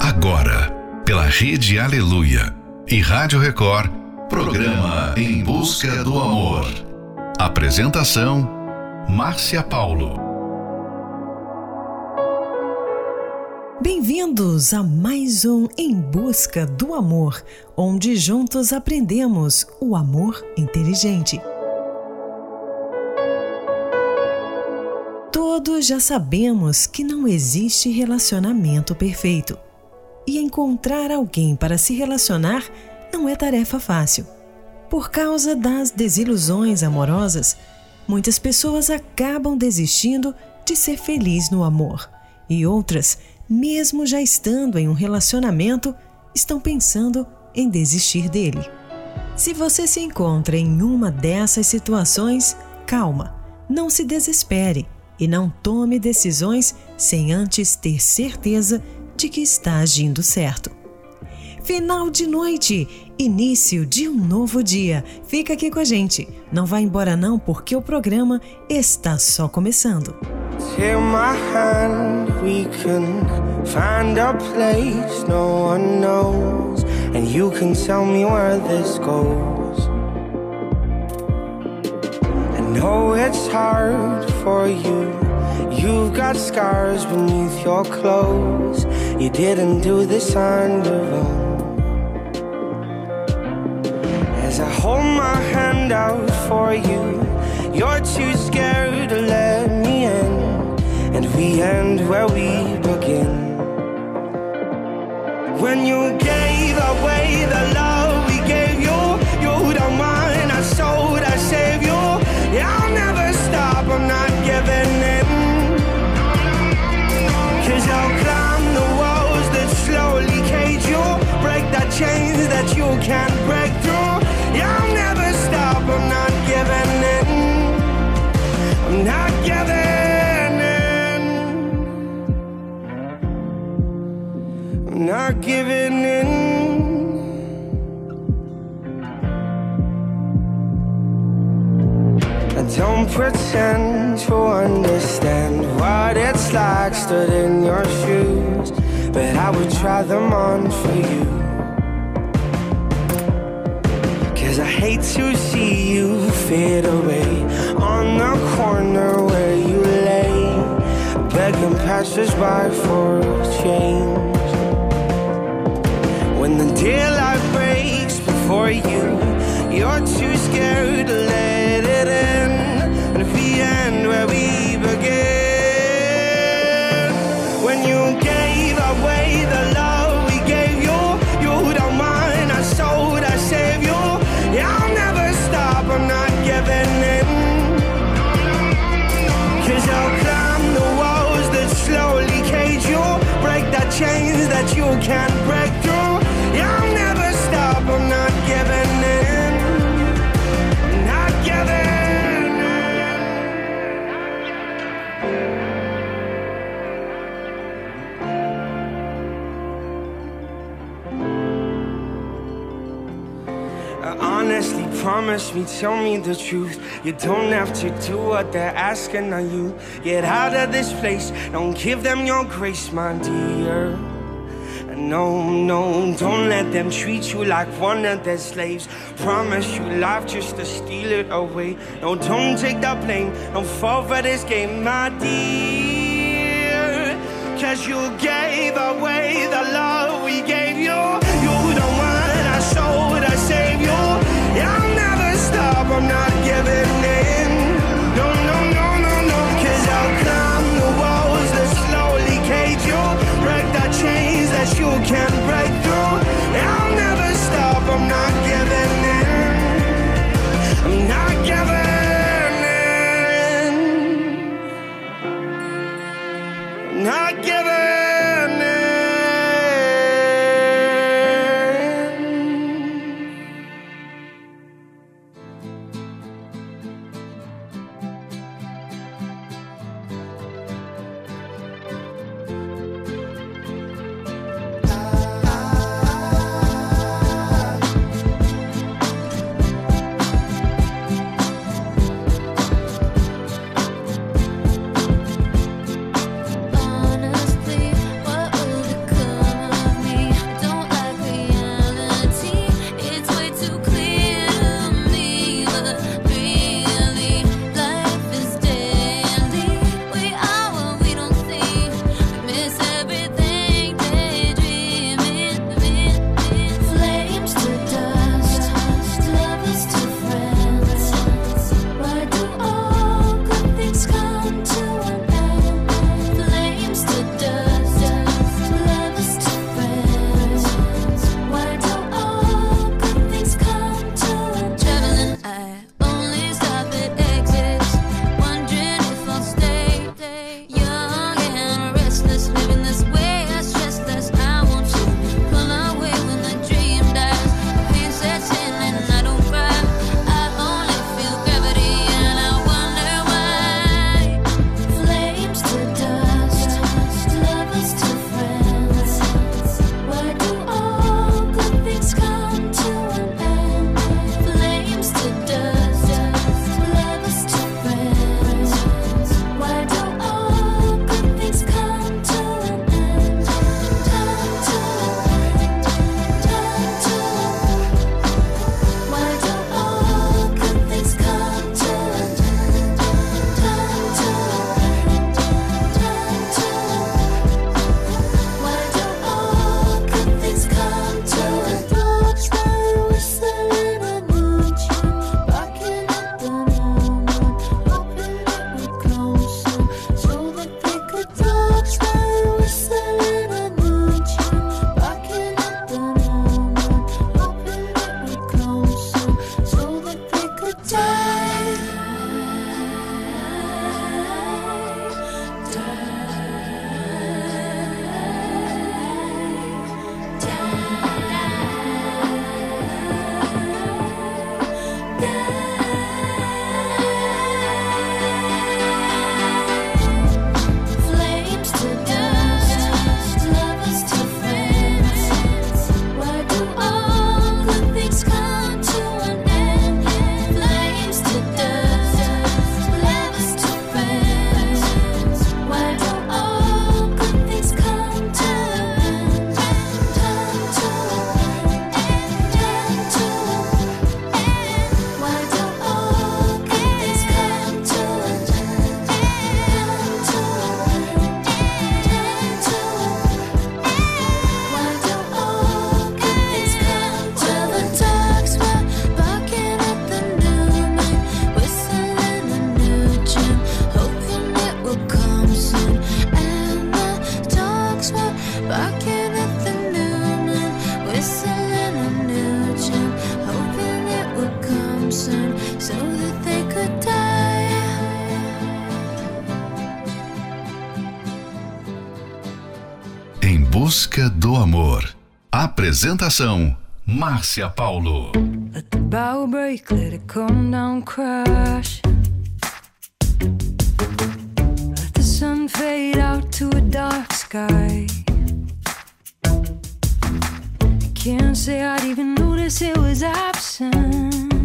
Agora, pela Rede Aleluia e Rádio Record, programa Em Busca do Amor. Apresentação: Márcia Paulo. Bem-vindos a mais um Em Busca do Amor, onde juntos aprendemos o amor inteligente. Todos já sabemos que não existe relacionamento perfeito e encontrar alguém para se relacionar não é tarefa fácil. Por causa das desilusões amorosas, muitas pessoas acabam desistindo de ser feliz no amor, e outras, mesmo já estando em um relacionamento, estão pensando em desistir dele. Se você se encontra em uma dessas situações, calma, não se desespere e não tome decisões sem antes ter certeza de que está agindo certo. Final de noite, início de um novo dia. Fica aqui com a gente. Não vá embora não, porque o programa está só começando. Me. I know it's hard for you. You've got scars beneath your clothes. You didn't do this on your own. As I hold my hand out for you, you're too scared to let me in. And we end where we begin. When you gave away the love giving in I don't pretend to understand what it's like stood in your shoes, but I would try them on for you. Cause I hate to see you fade away on the corner where you lay, begging passersby for change. Daylight breaks before you, you're too scared to let promise me, tell me the truth. You don't have to do what they're asking of you. Get out of this place, don't give them your grace, my dear. No, no, don't let them treat you like one of their slaves. Promise you life just to steal it away. No, don't take the blame, don't fall for this game, my dear. Cause you gave away the love we gave you. Apresentação Márcia Paulo. Let the bow break, let it come down, crash. Let the sun fade out to a dark sky. I can't say I'd even notice it was absent.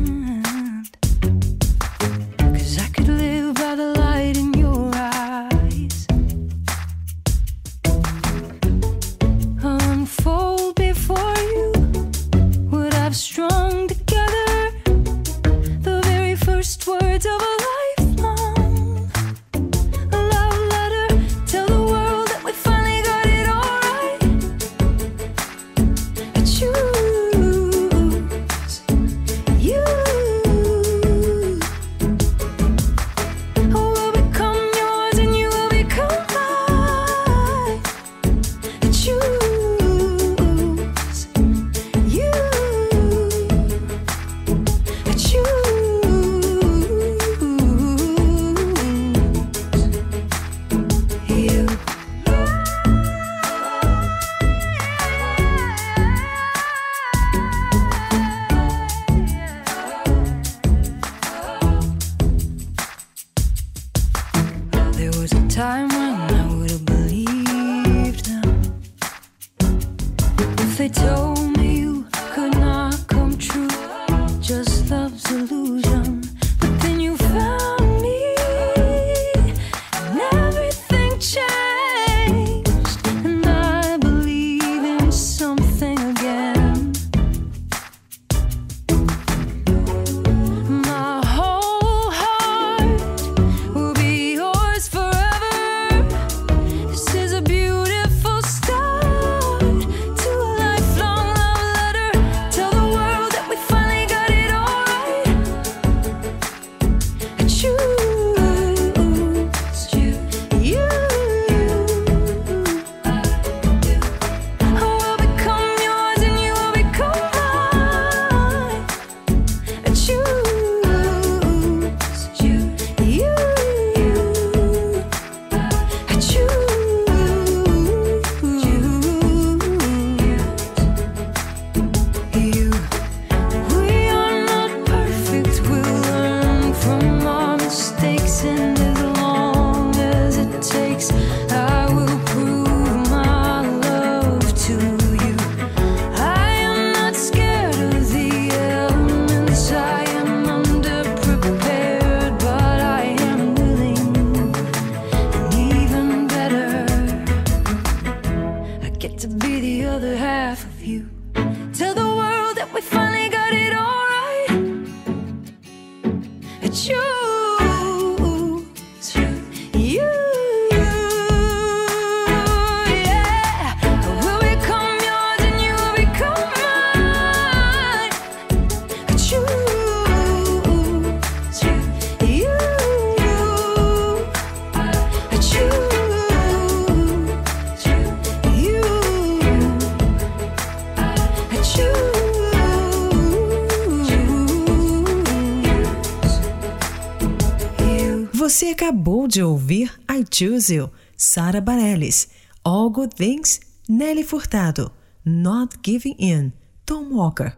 Choose You, Sara Bareilles, All Good Things, Nelly Furtado, Not Giving In, Tom Walker.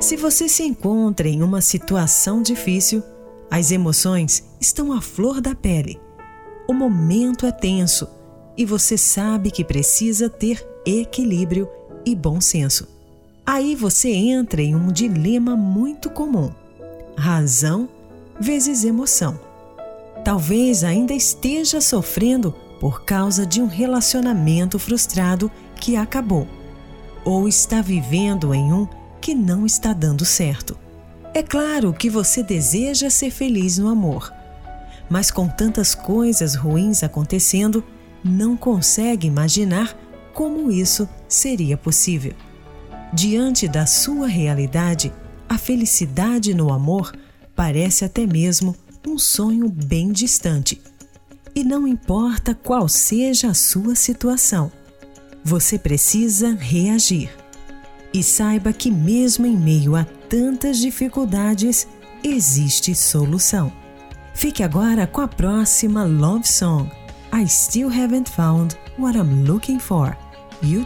Se você se encontra em uma situação difícil, as emoções estão à flor da pele. O momento é tenso e você sabe que precisa ter equilíbrio e bom senso. Aí você entra em um dilema muito comum: razão vezes emoção. Talvez ainda esteja sofrendo por causa de um relacionamento frustrado que acabou, ou está vivendo em um que não está dando certo. É claro que você deseja ser feliz no amor, mas com tantas coisas ruins acontecendo, não consegue imaginar como isso seria possível. Diante da sua realidade, a felicidade no amor parece até mesmo um sonho bem distante. E não importa qual seja a sua situação, você precisa reagir. E saiba que, mesmo em meio a tantas dificuldades, existe solução. Fique agora com a próxima Love Song. I Still Haven't Found What I'm Looking For. You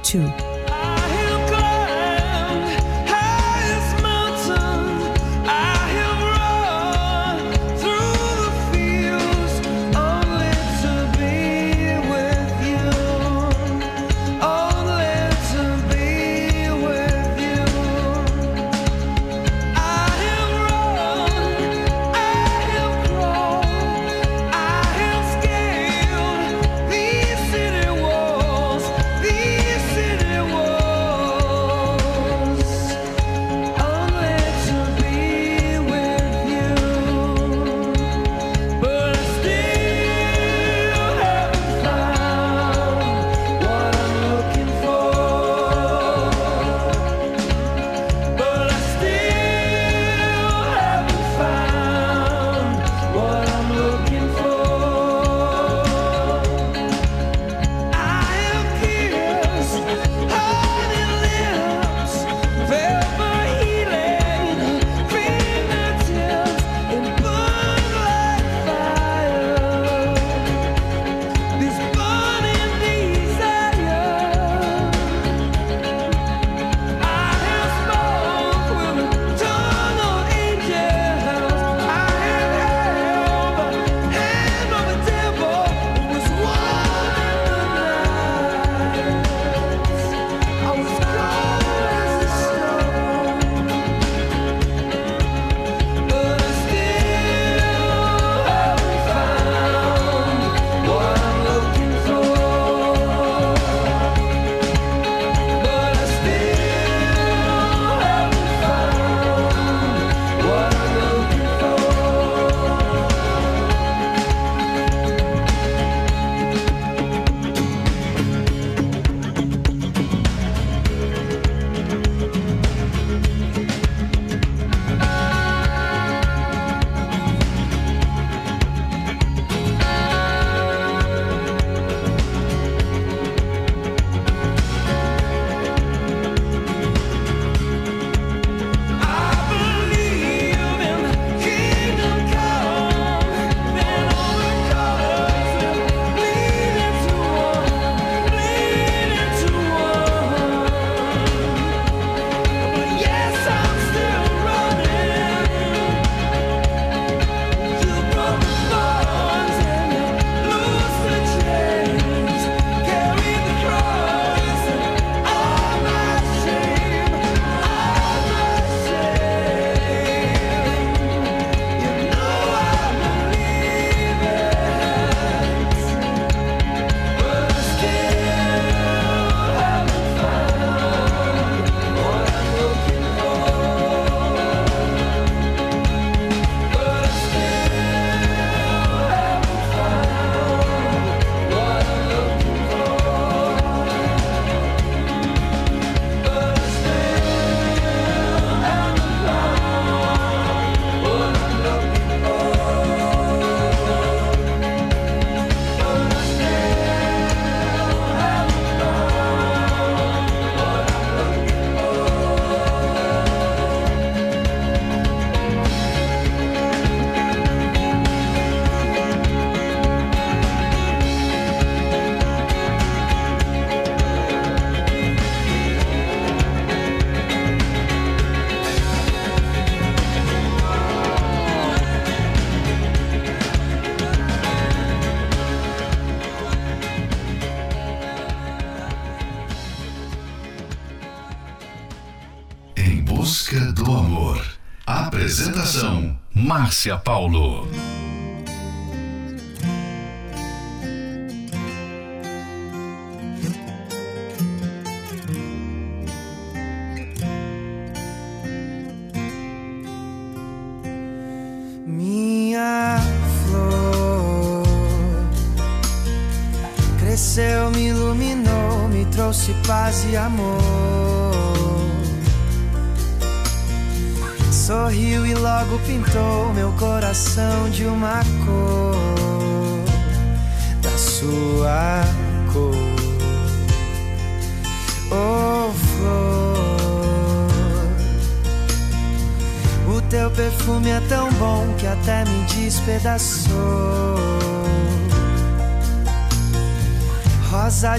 Márcia Paulo.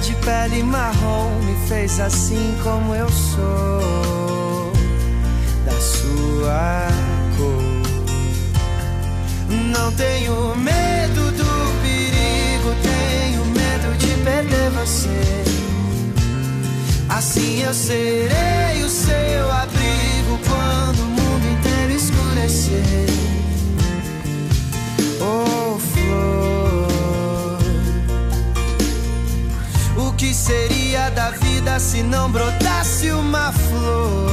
De pele marrom me fez assim como eu sou, da sua cor. Não tenho medo do perigo, tenho medo de perder você. Assim eu serei o seu abrigo quando o mundo inteiro escurecer. Seria da vida se não brotasse uma flor?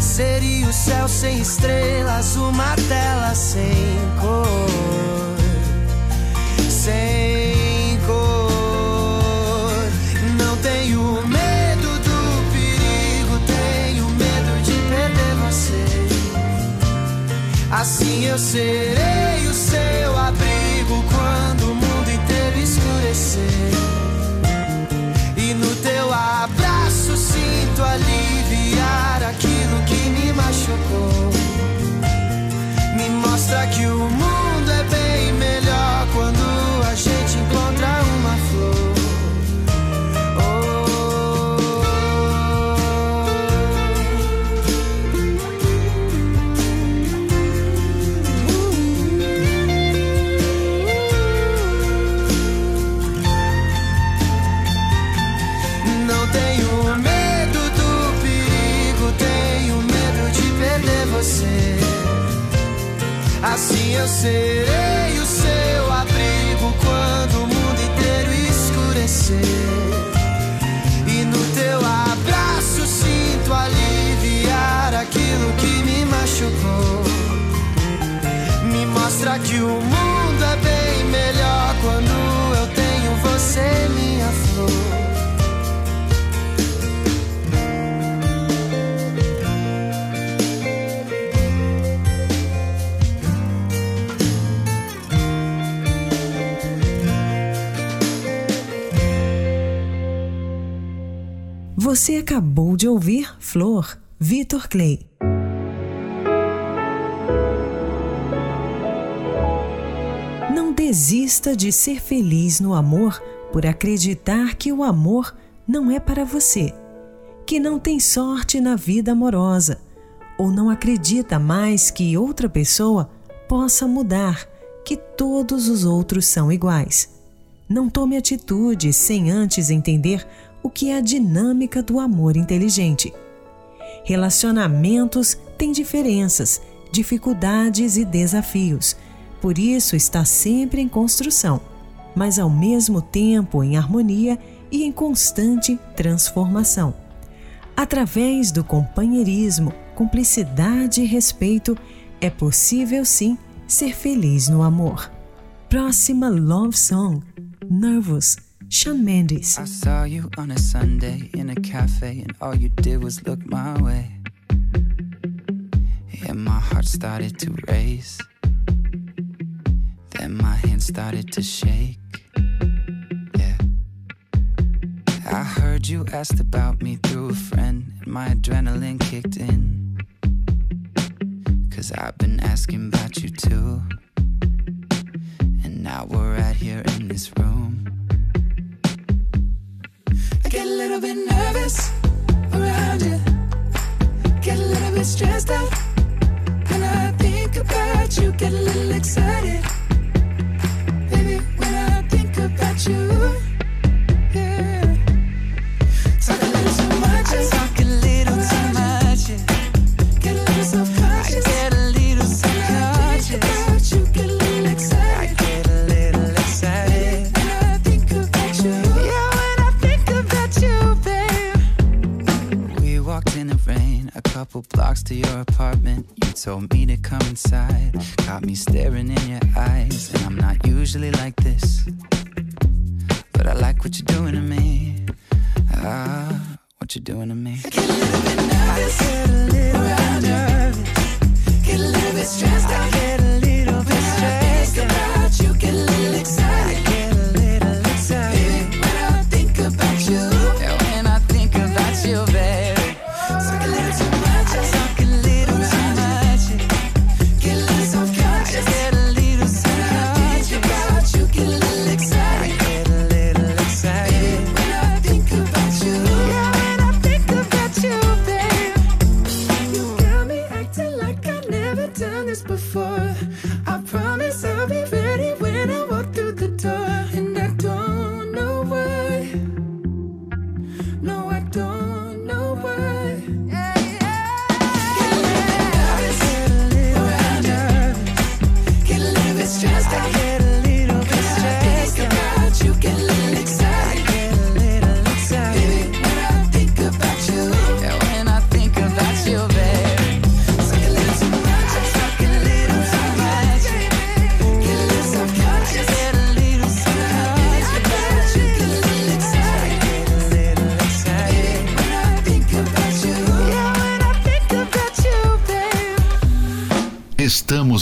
Seria o céu sem estrelas, uma tela sem cor. Sem cor. Não tenho medo do perigo, tenho medo de perder você. Assim eu serei o seu abrigo quando o e no teu abraço sinto aliviar aquilo que me machucou. Me mostra que o mundo mostra que o mundo é bem melhor quando eu tenho você, minha flor. Você acabou de ouvir Flor, Vitor Clay. Desista de ser feliz no amor por acreditar que o amor não é para você, que não tem sorte na vida amorosa ou não acredita mais que outra pessoa possa mudar, que todos os outros são iguais. Não tome atitude sem antes entender o que é a dinâmica do amor inteligente. Relacionamentos têm diferenças, dificuldades e desafios, por isso está sempre em construção, mas ao mesmo tempo em harmonia e em constante transformação. Através do companheirismo, cumplicidade e respeito, é possível sim ser feliz no amor. Próxima Love Song: Nervous Shawn Mendes. I saw you on a Sunday in a cafe, and all you did was look my way. And my heart started to race. Then my hands started to shake. Yeah. I heard you asked about me through a friend, and my adrenaline kicked in. Cause I've been asking about you too. And now we're right here in this room I get a little bit nervous around you. Get a little bit stressed out. When I think about you, get a little excited. Blocks to your apartment. You told me to come inside. Caught me staring in your eyes. And I'm not usually like this. But I like what you're doing to me. Ah what you're doing to me. I get a little bit nervous, get a little bit nervous, get a little bit stressed out, get a little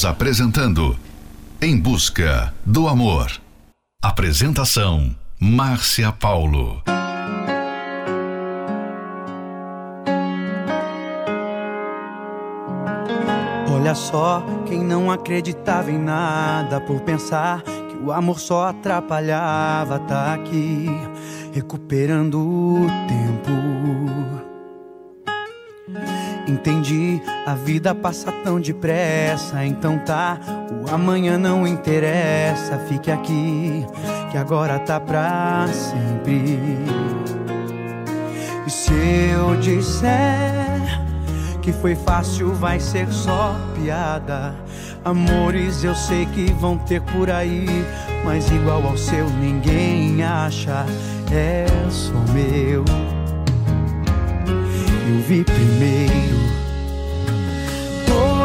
Estamos apresentando Em Busca do Amor. Apresentação: Márcia Paulo. Olha só, quem não acreditava em nada por pensar que o amor só atrapalhava, tá aqui recuperando o tempo. Entendi, a vida passa tão depressa, então tá, o amanhã não interessa, fique aqui, que agora tá pra sempre. E se eu disser que foi fácil, vai ser só piada. Amores eu sei que vão ter por aí, mas igual ao seu ninguém acha, é só meu. Eu vi primeiro.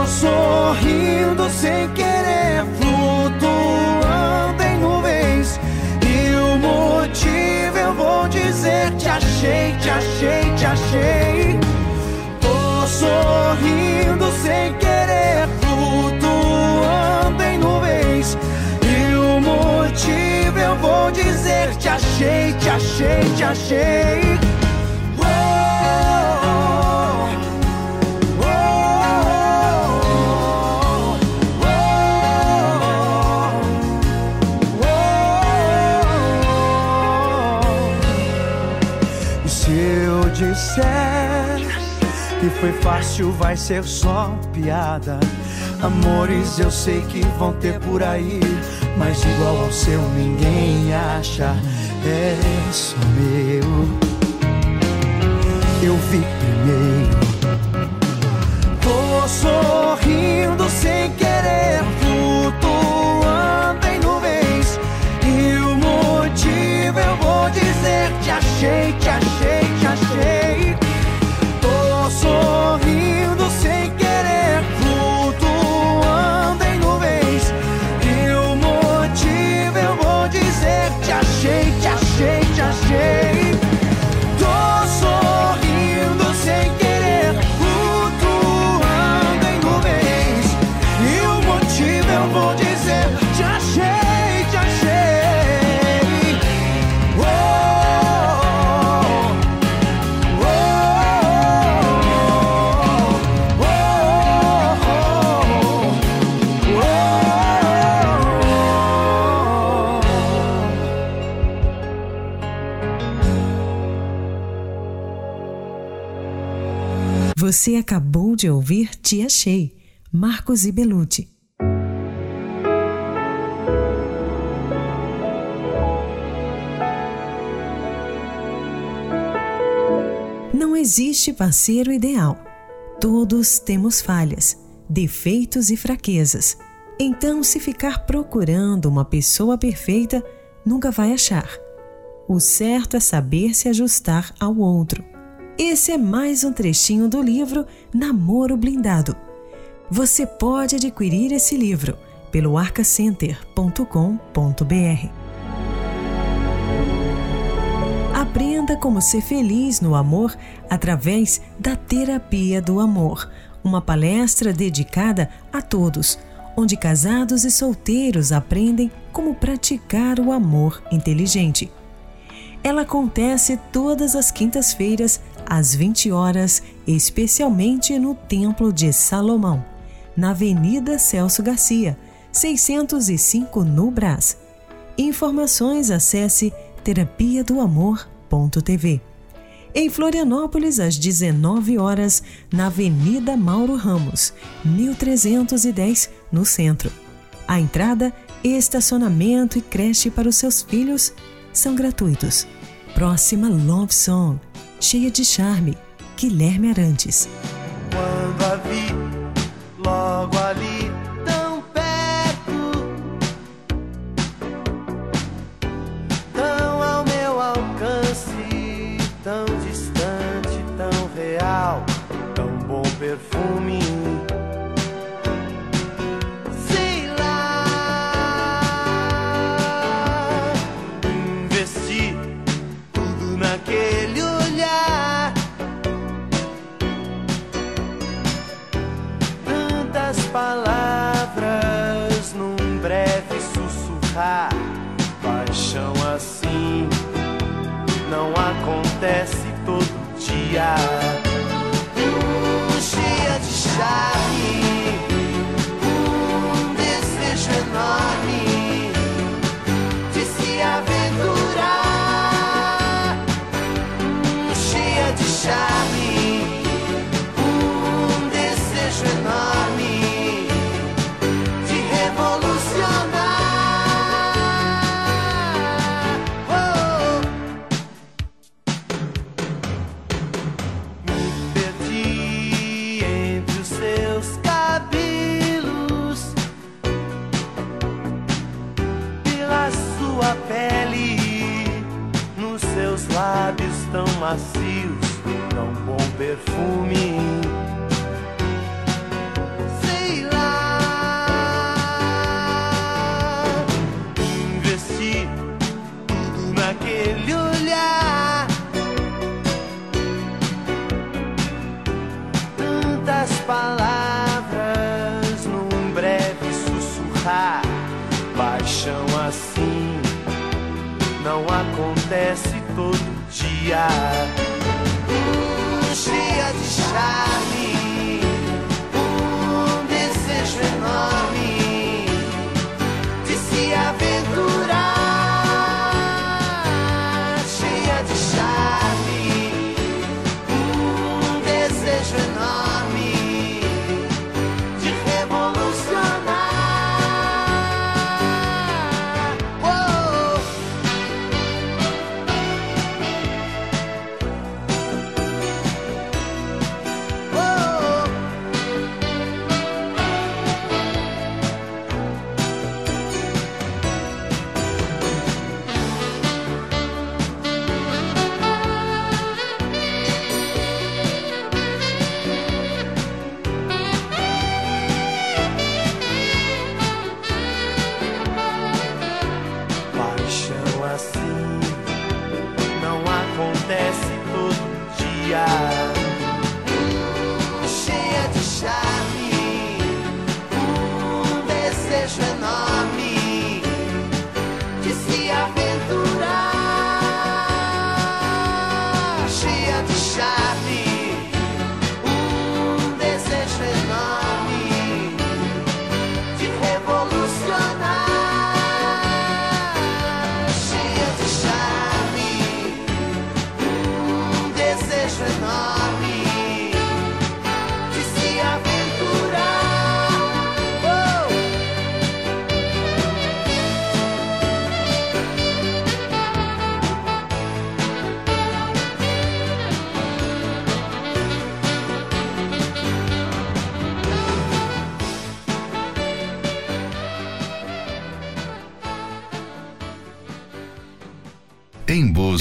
Sorrindo sem querer, flutuando em nuvens. E o motivo eu vou dizer: te achei, te achei, te achei. Tô sorrindo sem querer, flutuando em nuvens. E o motivo eu vou dizer: te achei, te achei, te achei. Foi fácil, vai ser só piada. Amores eu sei que vão ter por aí, mas igual ao seu ninguém acha, é só meu. Eu vi primeiro. Tô sorrindo sem querer, flutuando em nuvens. E o motivo eu vou dizer: te achei, te achei, te achei. De ouvir Te Achei, Marcos e Belucci. Não existe parceiro ideal. Todos temos falhas, defeitos e fraquezas. Então, se ficar procurando uma pessoa perfeita, nunca vai achar. O certo é saber se ajustar ao outro. Esse é mais um trechinho do livro Namoro Blindado. Você pode adquirir esse livro pelo arcacenter.com.br. Aprenda como ser feliz no amor através da Terapia do Amor, uma palestra dedicada a todos, onde casados e solteiros aprendem como praticar o amor inteligente. Ela acontece todas as quintas-feiras, às 20 horas, especialmente no Templo de Salomão, na Avenida Celso Garcia, 605 no Brás. Informações acesse terapia do amor.tv. Em Florianópolis, às 19 horas, na Avenida Mauro Ramos, 1310, no centro. A entrada, estacionamento e creche para os seus filhos são gratuitos. Próxima Love Song, cheia de charme, Guilherme Arantes. sky.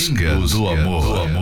Busca, do amor.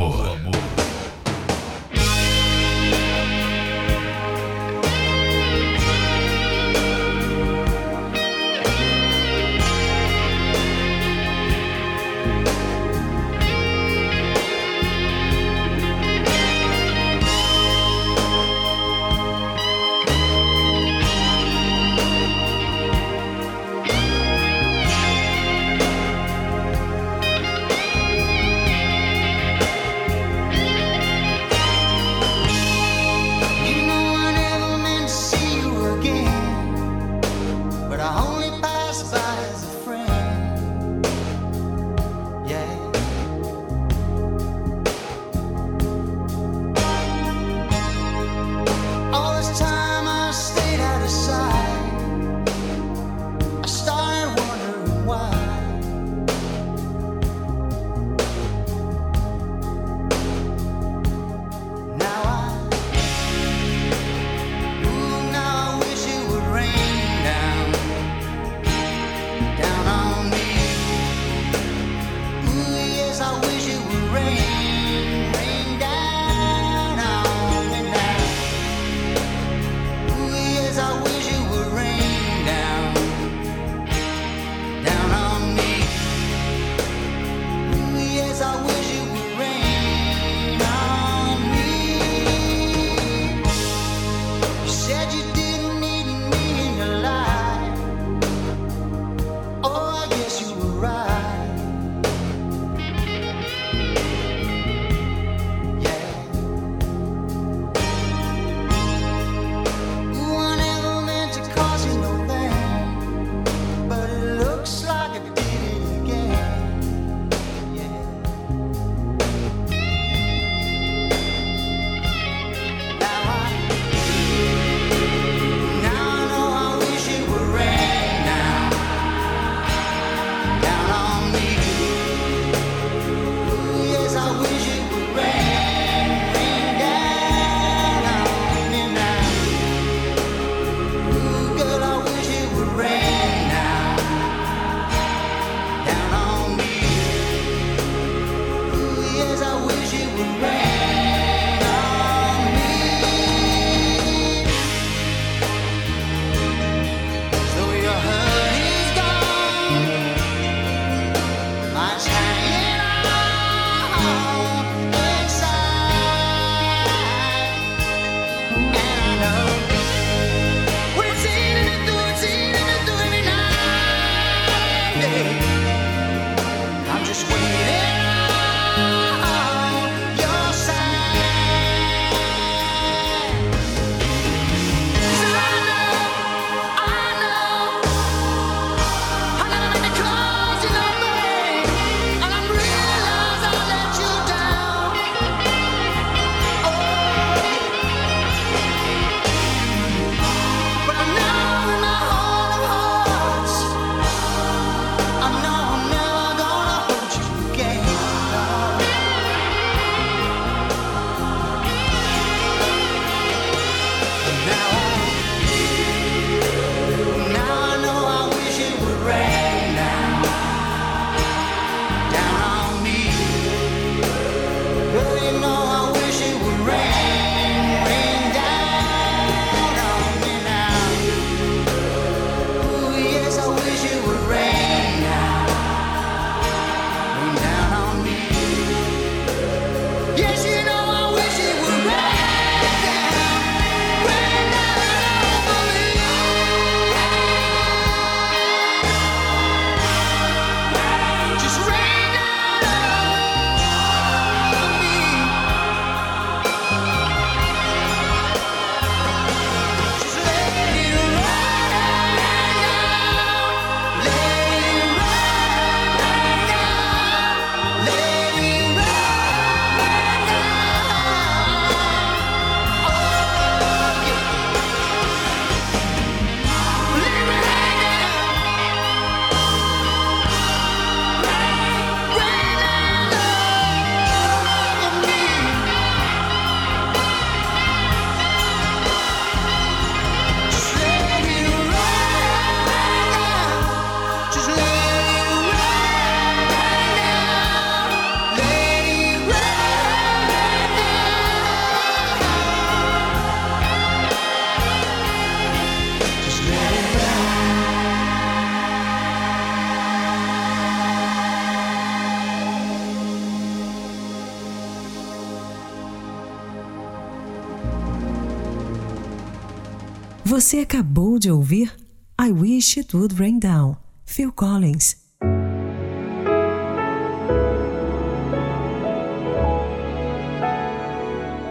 Você acabou de ouvir I Wish It Would Rain Down, Phil Collins.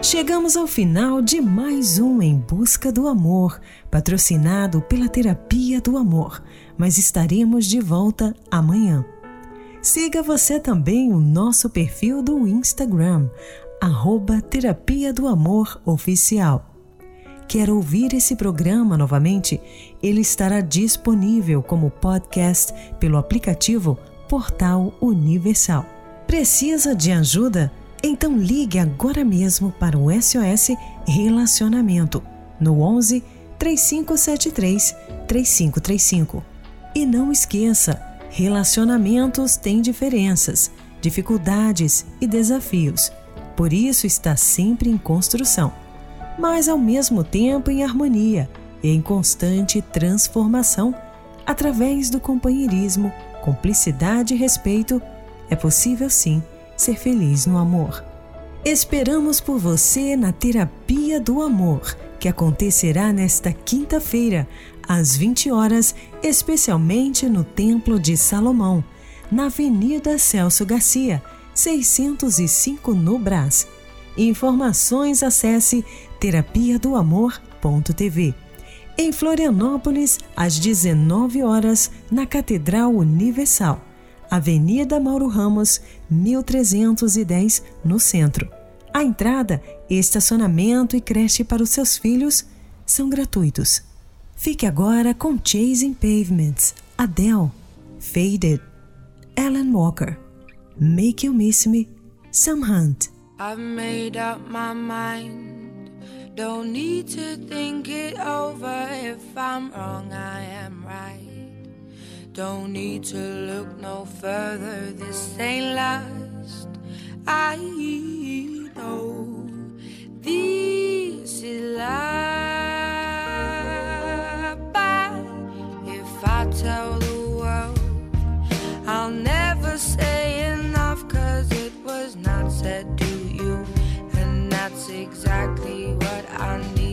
Chegamos ao final de mais um Em Busca do Amor, patrocinado pela Terapia do Amor, mas estaremos de volta amanhã. Siga você também o nosso perfil do Instagram, arroba Terapia do Amor Oficial. Quer ouvir esse programa novamente? Ele estará disponível como podcast pelo aplicativo Portal Universal. Precisa de ajuda? Então ligue agora mesmo para o SOS Relacionamento no 11 3573 3535. E não esqueça, relacionamentos têm diferenças, dificuldades e desafios. Por isso está sempre em construção mas ao mesmo tempo em harmonia e em constante transformação. Através do companheirismo, cumplicidade e respeito, é possível sim ser feliz no amor. Esperamos por você na Terapia do Amor, que acontecerá nesta quinta-feira, às 20 horas, especialmente no Templo de Salomão, na Avenida Celso Garcia, 605 no Brás. Informações acesse terapia do amor.tv. Em Florianópolis, às 19 horas, na Catedral Universal, Avenida Mauro Ramos, 1310, no centro. A entrada, estacionamento e creche para os seus filhos são gratuitos. Fique agora com Chasing Pavements, Adele, Faded, Alan Walker, Make You Miss Me, Sam Hunt. I've made up my mind. Don't need to think it over. If I'm wrong, I am right. Don't need to look no further. This ain't last. I know this is life. But if I tell the world, I'll never say enough, cause it was not said that's exactly what I need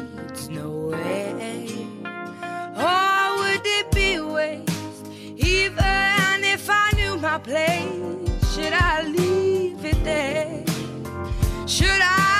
leads nowhere? Or would it be a waste, even if I knew my place? Should I leave it there? Should I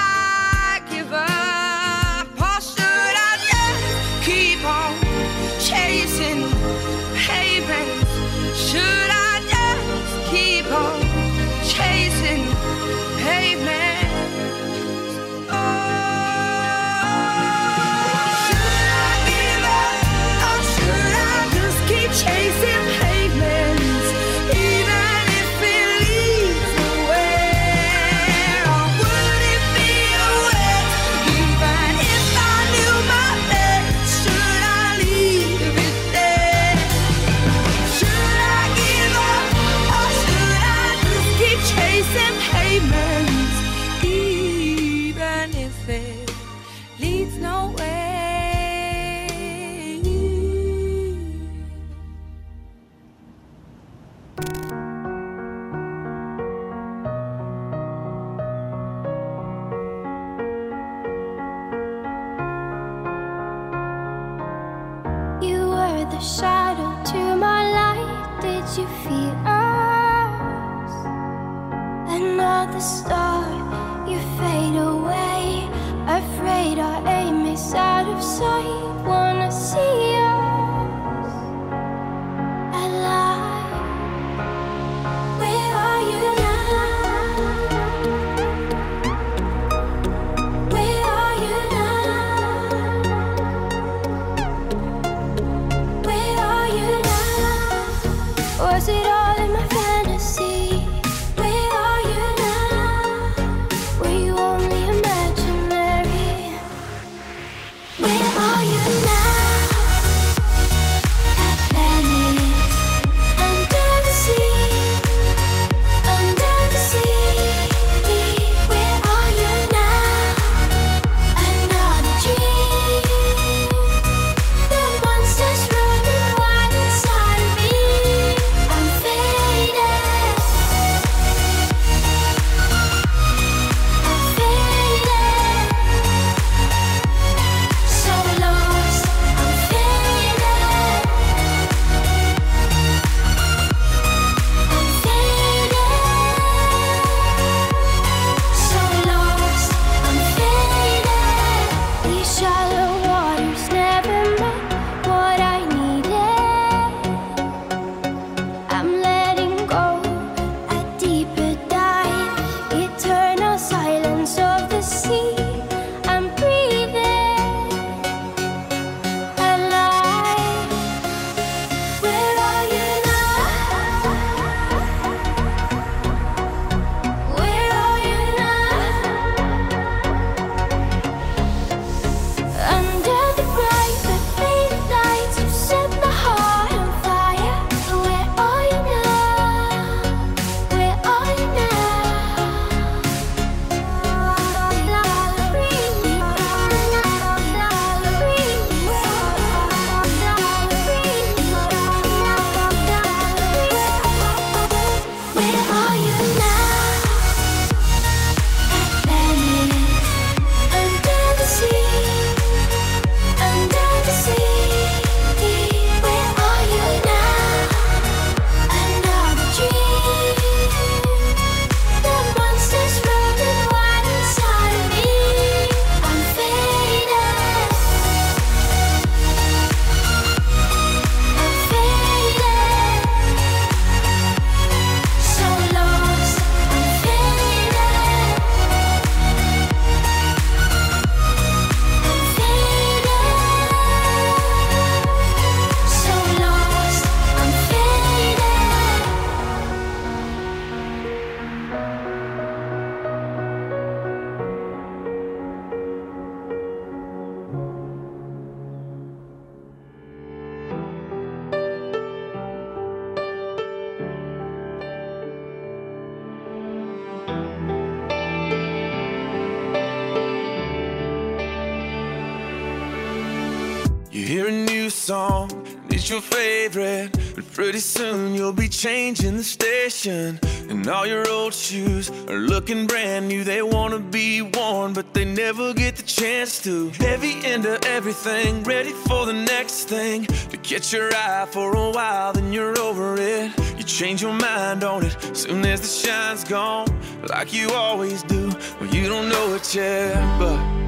hear a new song, and it's your favorite. But pretty soon you'll be changing the station. And all your old shoes are looking brand new. They wanna be worn, but they never get the chance to. Heavy into everything, ready for the next thing. To catch your eye for a while, then you're over it. You change your mind on it soon as the shine's gone, like you always do. Well, you don't know it yet, but.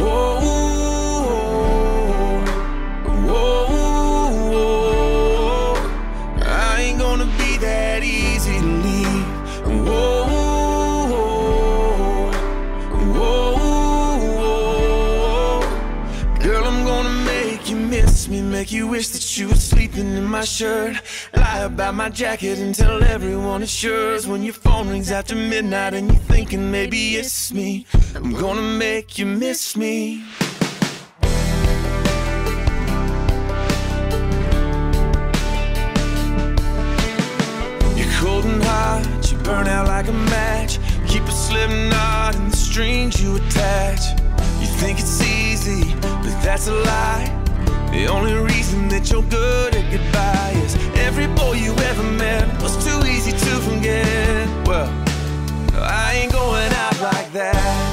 Whoa, whoa, whoa. I ain't gonna be that easy to leave. Whoa, whoa. Girl, I'm gonna make you miss me, make you wish that you were sleeping in my shirt. Lie about my jacket and tell everyone it's yours. When your phone rings after midnight and you're thinking maybe it's me, I'm gonna make you miss me. You burn out like a match. Keep a slip knot in the strings you attach. You think it's easy, but that's a lie. The only reason that you're good at goodbye is every boy you ever met was too easy to forget. Well, I ain't going out like that.